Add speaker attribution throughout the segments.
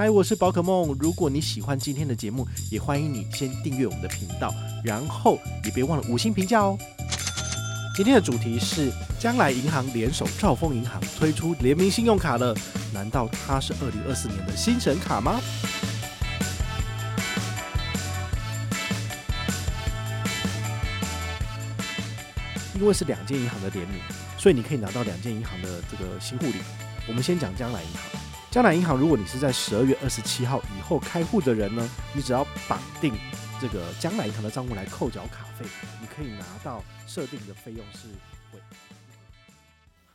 Speaker 1: 嗨，我是宝可梦。如果你喜欢今天的节目，也欢迎你先订阅我们的频道，然后也别忘了五星评价哦。今天的主题是将来银行联手兆丰银行推出联名信用卡了，难道它是二零二四年的新神卡吗？因为是两间银行的联名，所以你可以拿到两间银行的这个新户礼。我们先讲将来银行。江南银行，如果你是在十二月二十七号以后开户的人呢，你只要绑定这个江南银行的账户来扣缴卡费，你可以拿到设定的费用是。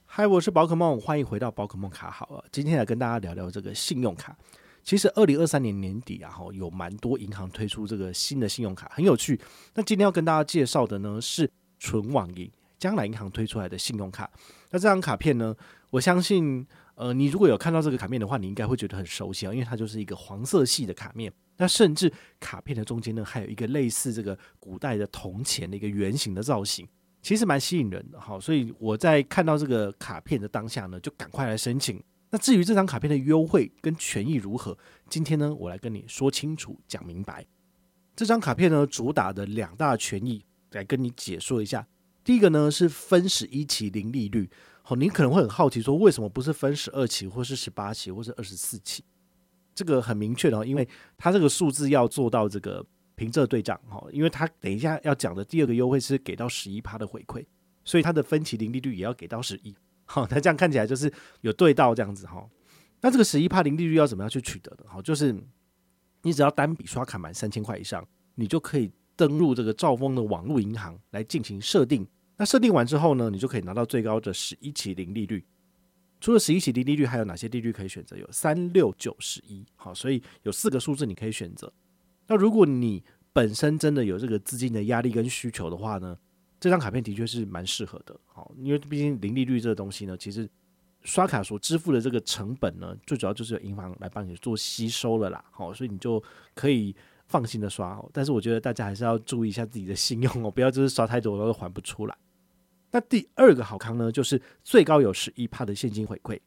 Speaker 1: 嗨，我是宝可梦，欢迎回到宝可梦卡好了。今天来跟大家聊聊这个信用卡。其实二零二三年年底啊，有蛮多银行推出这个新的信用卡，很有趣。那今天要跟大家介绍的呢是纯网银将来银行推出来的信用卡。那这张卡片呢，我相信。呃，你如果有看到这个卡面的话，你应该会觉得很熟悉啊，因为它就是一个黄色系的卡面。那甚至卡片的中间呢，还有一个类似这个古代的铜钱的一个圆形的造型，其实蛮吸引人的。哈，所以我在看到这个卡片的当下呢，就赶快来申请。那至于这张卡片的优惠跟权益如何，今天呢，我来跟你说清楚、讲明白。这张卡片呢，主打的两大权益，来跟你解说一下。第一个呢是分十一期零利率。好，你可能会很好奇，说为什么不是分十二期，或是十八期，或是二十四期？这个很明确的，因为它这个数字要做到这个凭证对账哈，因为它等一下要讲的第二个优惠是给到十一趴的回馈，所以它的分期零利率也要给到十一。好，那这样看起来就是有对到这样子哈。那这个十一趴零利率要怎么样去取得的？好，就是你只要单笔刷卡满三千块以上，你就可以登录这个兆丰的网络银行来进行设定。那设定完之后呢，你就可以拿到最高的十一期零利率。除了十一期零利率，还有哪些利率可以选择？有三六九十一，好，所以有四个数字你可以选择。那如果你本身真的有这个资金的压力跟需求的话呢，这张卡片的确是蛮适合的。好，因为毕竟零利率这个东西呢，其实刷卡所支付的这个成本呢，最主要就是由银行来帮你做吸收了啦。好，所以你就可以放心的刷。但是我觉得大家还是要注意一下自己的信用哦，不要就是刷太多然后还不出来。那第二个好康呢，就是最高有十一趴的现金回馈。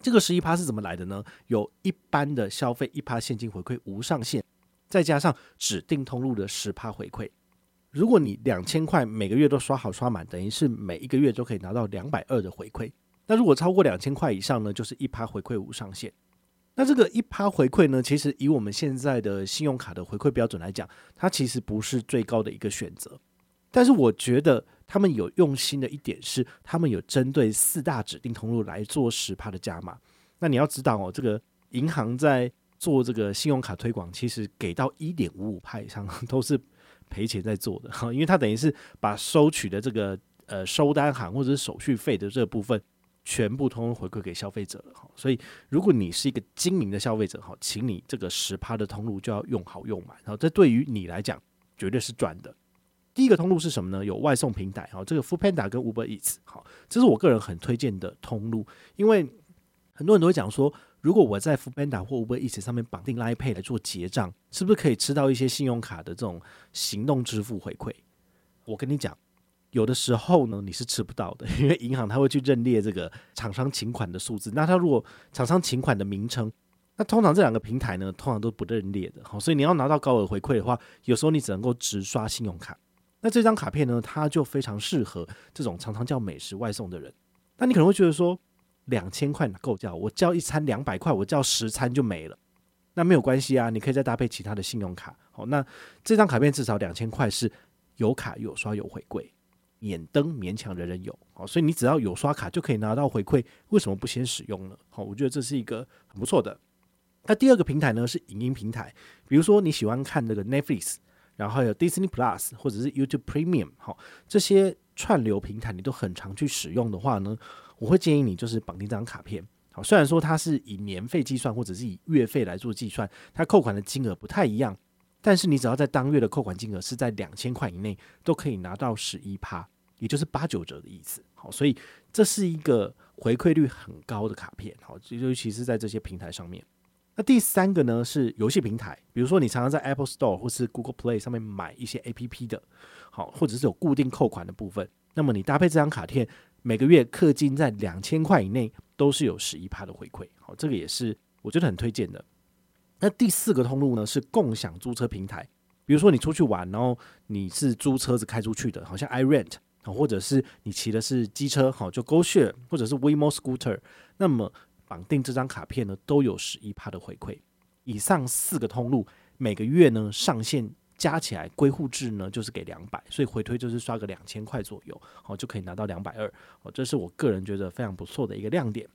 Speaker 1: 这个十一趴是怎么来的呢？有一般的消费一趴现金回馈无上限，再加上指定通路的十趴回馈。如果你两千块每个月都刷好刷满，等于是每一个月都可以拿到两百二的回馈。那如果超过两千块以上呢，就是一趴回馈无上限。那这个一趴回馈呢，其实以我们现在的信用卡的回馈标准来讲，它其实不是最高的一个选择。但是我觉得他们有用心的一点是，他们有针对四大指定通路来做十趴的加码。那你要知道哦，这个银行在做这个信用卡推广，其实给到一点五五趴以上都是赔钱在做的哈，因为他等于是把收取的这个呃收单行或者是手续费的这部分全部通通回馈给消费者了哈。所以如果你是一个精明的消费者哈，请你这个十趴的通路就要用好用满，然后这对于你来讲绝对是赚的。第一个通路是什么呢？有外送平台，好，这个 Foodpanda 跟 Uber Eats，好，这是我个人很推荐的通路，因为很多人都会讲说，如果我在 Foodpanda 或 Uber Eats 上面绑定 Line Pay 来做结账，是不是可以吃到一些信用卡的这种行动支付回馈？我跟你讲，有的时候呢，你是吃不到的，因为银行它会去认列这个厂商请款的数字，那它如果厂商请款的名称，那通常这两个平台呢，通常都不认列的，好，所以你要拿到高额回馈的话，有时候你只能够直刷信用卡。那这张卡片呢，它就非常适合这种常常叫美食外送的人。那你可能会觉得说，两千块够叫，我叫一餐两百块，我叫十餐就没了。那没有关系啊，你可以再搭配其他的信用卡。好，那这张卡片至少两千块是有卡有刷有回馈，免登勉强人人有。好，所以你只要有刷卡就可以拿到回馈，为什么不先使用呢？好，我觉得这是一个很不错的。那第二个平台呢是影音平台，比如说你喜欢看那个 Netflix。然后还有 Disney Plus 或者是 YouTube Premium，好，这些串流平台你都很常去使用的话呢，我会建议你就是绑定这张卡片。好，虽然说它是以年费计算或者是以月费来做计算，它扣款的金额不太一样，但是你只要在当月的扣款金额是在两千块以内，都可以拿到十一趴，也就是八九折的意思。好，所以这是一个回馈率很高的卡片。好，尤其是在这些平台上面。那第三个呢是游戏平台，比如说你常常在 Apple Store 或是 Google Play 上面买一些 APP 的，好，或者是有固定扣款的部分，那么你搭配这张卡片，每个月氪金在两千块以内都是有十一趴的回馈，好，这个也是我觉得很推荐的。那第四个通路呢是共享租车平台，比如说你出去玩，然后你是租车子开出去的，好像 iRent 或者是你骑的是机车，好就 GoShare 或者是 WeMo Scooter，那么绑定这张卡片呢都有十一趴的回馈。以上四个通路每个月呢上限加起来归户制呢就是给两百，所以回推就是刷个两千块左右，好就可以拿到两百二，哦，这是我个人觉得非常不错的一个亮点。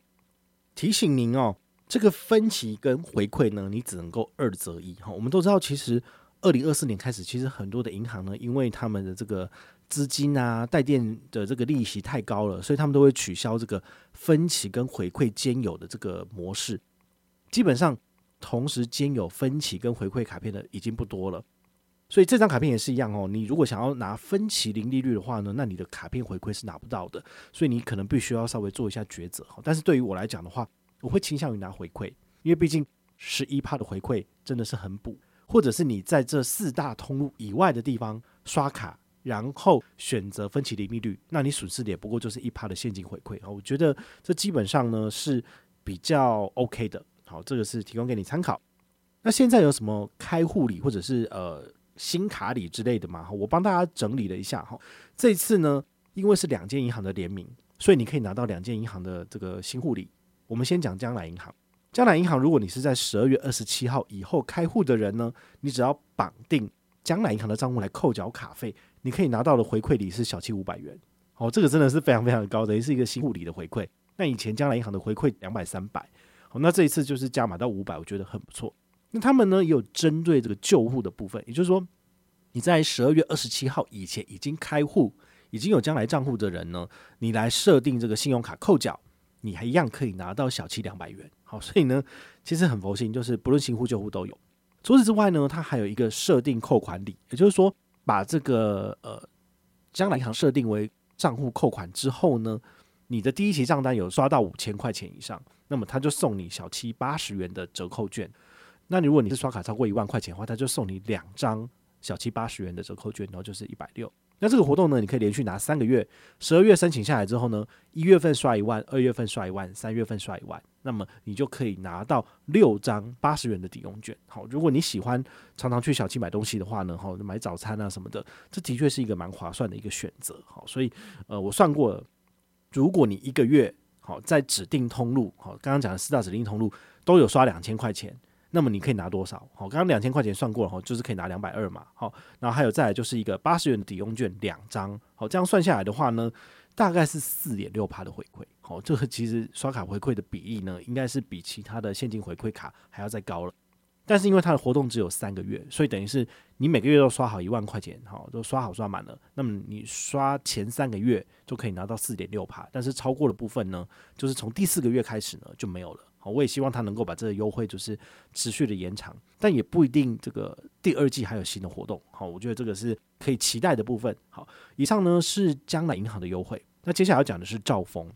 Speaker 1: 提醒您哦。这个分期跟回馈呢，你只能够二择一哈。我们都知道，其实二零二四年开始，其实很多的银行呢，因为他们的这个资金啊、带电的这个利息太高了，所以他们都会取消这个分期跟回馈兼有的这个模式。基本上，同时兼有分期跟回馈卡片的已经不多了。所以这张卡片也是一样哦。你如果想要拿分期零利率的话呢，那你的卡片回馈是拿不到的。所以你可能必须要稍微做一下抉择。但是对于我来讲的话，我会倾向于拿回馈，因为毕竟十一趴的回馈真的是很补，或者是你在这四大通路以外的地方刷卡，然后选择分期零利率，那你损失的也不过就是一趴的现金回馈啊。我觉得这基本上呢是比较 OK 的。好，这个是提供给你参考。那现在有什么开户礼或者是呃新卡礼之类的吗？我帮大家整理了一下哈。这次呢，因为是两间银行的联名，所以你可以拿到两间银行的这个新户礼。我们先讲将来银行。将来银行，如果你是在十二月二十七号以后开户的人呢，你只要绑定将来银行的账户来扣缴卡费，你可以拿到的回馈礼是小七五百元。哦，这个真的是非常非常的高，等于是一个新户礼的回馈。那以前将来银行的回馈两百三百，好，那这一次就是加码到五百，我觉得很不错。那他们呢也有针对这个旧户的部分，也就是说你在十二月二十七号以前已经开户、已经有将来账户的人呢，你来设定这个信用卡扣缴。你还一样可以拿到小七两百元，好，所以呢，其实很佛心，就是不论新户旧户都有。除此之外呢，它还有一个设定扣款礼，也就是说，把这个呃将来银行设定为账户扣款之后呢，你的第一期账单有刷到五千块钱以上，那么他就送你小七八十元的折扣券。那如果你是刷卡超过一万块钱的话，他就送你两张小七八十元的折扣券，然后就是一百六。那这个活动呢，你可以连续拿三个月，十二月申请下来之后呢，一月份刷一万，二月份刷一万，三月份刷一万，那么你就可以拿到六张八十元的抵用券。好，如果你喜欢常常去小七买东西的话呢，好，买早餐啊什么的，这的确是一个蛮划算的一个选择。好，所以呃，我算过了，如果你一个月好在指定通路，好，刚刚讲的四大指定通路都有刷两千块钱。那么你可以拿多少？好，刚刚两千块钱算过了哈，就是可以拿两百二嘛。好，然后还有再来就是一个八十元的抵用券两张。好，这样算下来的话呢，大概是四点六趴的回馈。哦，这个其实刷卡回馈的比例呢，应该是比其他的现金回馈卡还要再高了。但是因为它的活动只有三个月，所以等于是你每个月都刷好一万块钱，好，都刷好刷满了。那么你刷前三个月就可以拿到四点六趴，但是超过的部分呢，就是从第四个月开始呢就没有了。我也希望他能够把这个优惠就是持续的延长，但也不一定这个第二季还有新的活动。好，我觉得这个是可以期待的部分。好，以上呢是将来银行的优惠。那接下来要讲的是兆丰。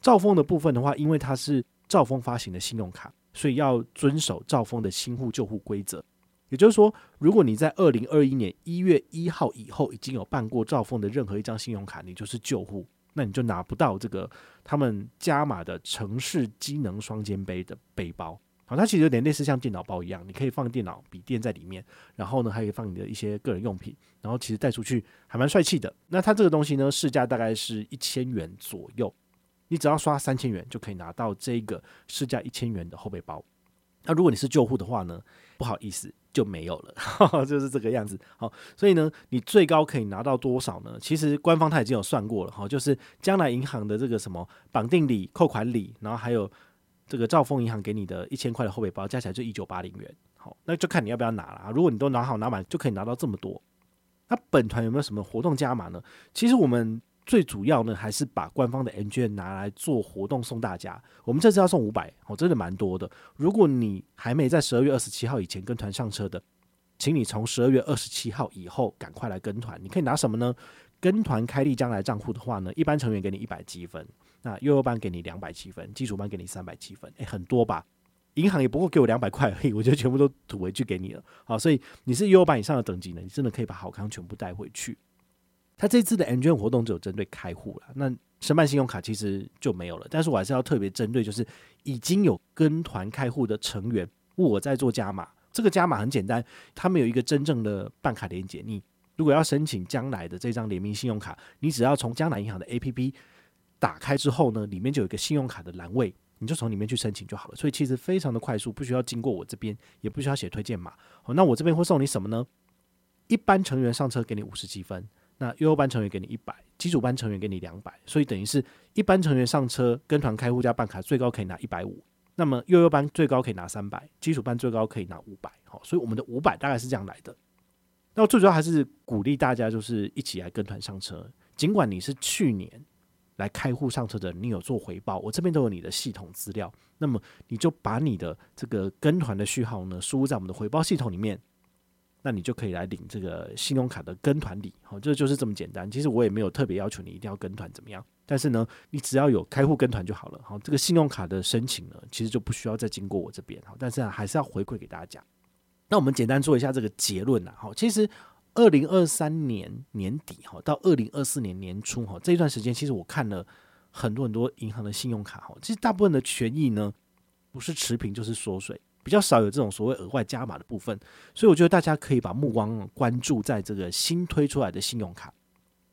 Speaker 1: 兆丰的部分的话，因为它是兆丰发行的信用卡，所以要遵守兆丰的新户旧户规则。也就是说，如果你在二零二一年一月一号以后已经有办过兆丰的任何一张信用卡，你就是旧户。那你就拿不到这个他们加码的城市机能双肩背的背包，好，它其实有点类似像电脑包一样，你可以放电脑笔电在里面，然后呢还可以放你的一些个人用品，然后其实带出去还蛮帅气的。那它这个东西呢，市价大概是一千元左右，你只要刷三千元就可以拿到这个市价一千元的后背包。那如果你是旧户的话呢，不好意思。就没有了，呵呵，就是这个样子。好，所以呢，你最高可以拿到多少呢？其实官方他已经有算过了，哈，就是将来银行的这个什么绑定礼、扣款礼，然后还有这个兆丰银行给你的一千块的后备包，加起来就一九八零元。好，那就看你要不要拿了。如果你都拿好拿满，就可以拿到这么多。那本团有没有什么活动加码呢？其实我们。最主要呢，还是把官方的 M 券拿来做活动送大家。我们这次要送五百，哦，真的蛮多的。如果你还没在十二月二十七号以前跟团上车的，请你从十二月二十七号以后赶快来跟团。你可以拿什么呢？跟团开立将来账户的话呢，一般成员给你一百积分，那幼幼班给你两百积分，基础班给你三百积分，诶，很多吧？银行也不过给我两百块而已，我就全部都吐回去给你了。好，所以你是幼幼班以上的等级呢，你真的可以把好康全部带回去。他这次的 M 券活动只有针对开户了，那申办信用卡其实就没有了。但是我还是要特别针对，就是已经有跟团开户的成员，我在做加码。这个加码很简单，他们有一个真正的办卡连结。你如果要申请将来的这张联名信用卡，你只要从将来银行的 APP 打开之后呢，里面就有一个信用卡的栏位，你就从里面去申请就好了。所以其实非常的快速，不需要经过我这边，也不需要写推荐码。好，那我这边会送你什么呢？一般成员上车给你五十积分，那悠悠班成员给你一百，基础班成员给你两百，所以等于是一班成员上车跟团开户加办卡，最高可以拿一百五。那么悠悠班最高可以拿三百，基础班最高可以拿五百，好，所以我们的五百大概是这样来的。那最主要还是鼓励大家就是一起来跟团上车，尽管你是去年来开户上车的，你有做回报，我这边都有你的系统资料，那么你就把你的这个跟团的序号呢输入在我们的回报系统里面。那你就可以来领这个信用卡的跟团礼，好，这就是这么简单。其实我也没有特别要求你一定要跟团怎么样，但是呢，你只要有开户跟团就好了。好，这个信用卡的申请呢，其实就不需要再经过我这边。好，但是还是要回馈给大家。那我们简单做一下这个结论呐。好，其实二零二三年年底哈，到二零二四年年初哈，这一段时间其实我看了很多很多银行的信用卡哈，其实大部分的权益呢，不是持平就是缩水。比较少有这种所谓额外加码的部分，所以我觉得大家可以把目光关注在这个新推出来的信用卡，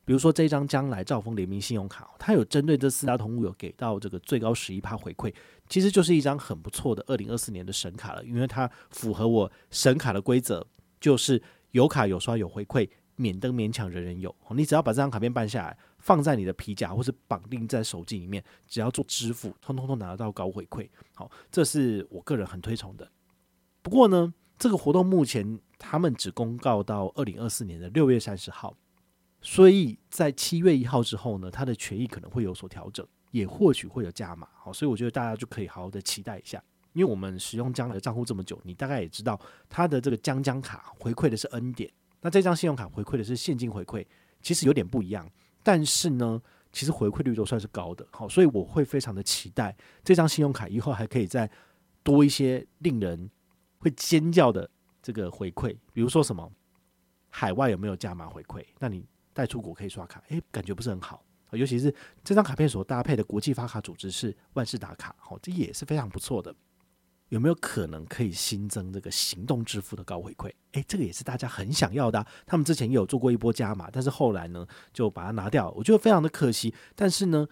Speaker 1: 比如说这张将来兆丰联名信用卡，它有针对这四大通路有给到这个最高十一趴回馈，其实就是一张很不错的二零二四年的神卡了，因为它符合我神卡的规则，就是有卡有刷有回馈。免登免抢，人人有。你只要把这张卡片办下来，放在你的皮夹或是绑定在手机里面，只要做支付，通通都拿得到高回馈。好，这是我个人很推崇的。不过呢，这个活动目前他们只公告到二零二四年的六月三十号，所以在七月一号之后呢，它的权益可能会有所调整，也或许会有加码。好，所以我觉得大家就可以好好的期待一下，因为我们使用将来的账户这么久，你大概也知道它的这个将将卡回馈的是 N 点。那这张信用卡回馈的是现金回馈，其实有点不一样，但是呢，其实回馈率都算是高的，好，所以我会非常的期待这张信用卡以后还可以再多一些令人会尖叫的这个回馈，比如说什么海外有没有加码回馈？那你带出国可以刷卡，诶，感觉不是很好，尤其是这张卡片所搭配的国际发卡组织是万事达卡，好，这也是非常不错的。有没有可能可以新增这个行动支付的高回馈？诶，这个也是大家很想要的。他们之前也有做过一波加码，但是后来呢就把它拿掉，我觉得非常的可惜。但是呢，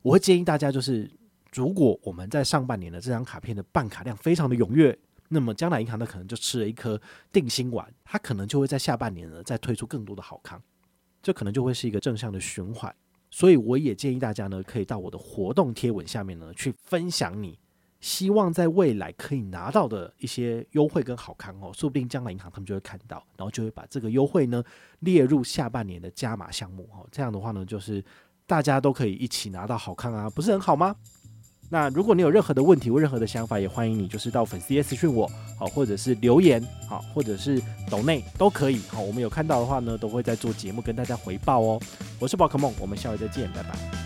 Speaker 1: 我会建议大家，就是如果我们在上半年的这张卡片的办卡量非常的踊跃，那么将来银行呢可能就吃了一颗定心丸，它可能就会在下半年呢再推出更多的好康，这可能就会是一个正向的循环。所以我也建议大家呢，可以到我的活动贴文下面呢去分享你。希望在未来可以拿到的一些优惠跟好康哦，说不定将来银行他们就会看到，然后就会把这个优惠呢列入下半年的加码项目哦。这样的话呢，就是大家都可以一起拿到好康啊，不是很好吗？那如果你有任何的问题或任何的想法，也欢迎你就是到粉丝页私讯我，好，或者是留言，好，或者是抖内都可以，好，我们有看到的话呢，都会在做节目跟大家回报哦。我是宝可梦，我们下回再见，拜拜。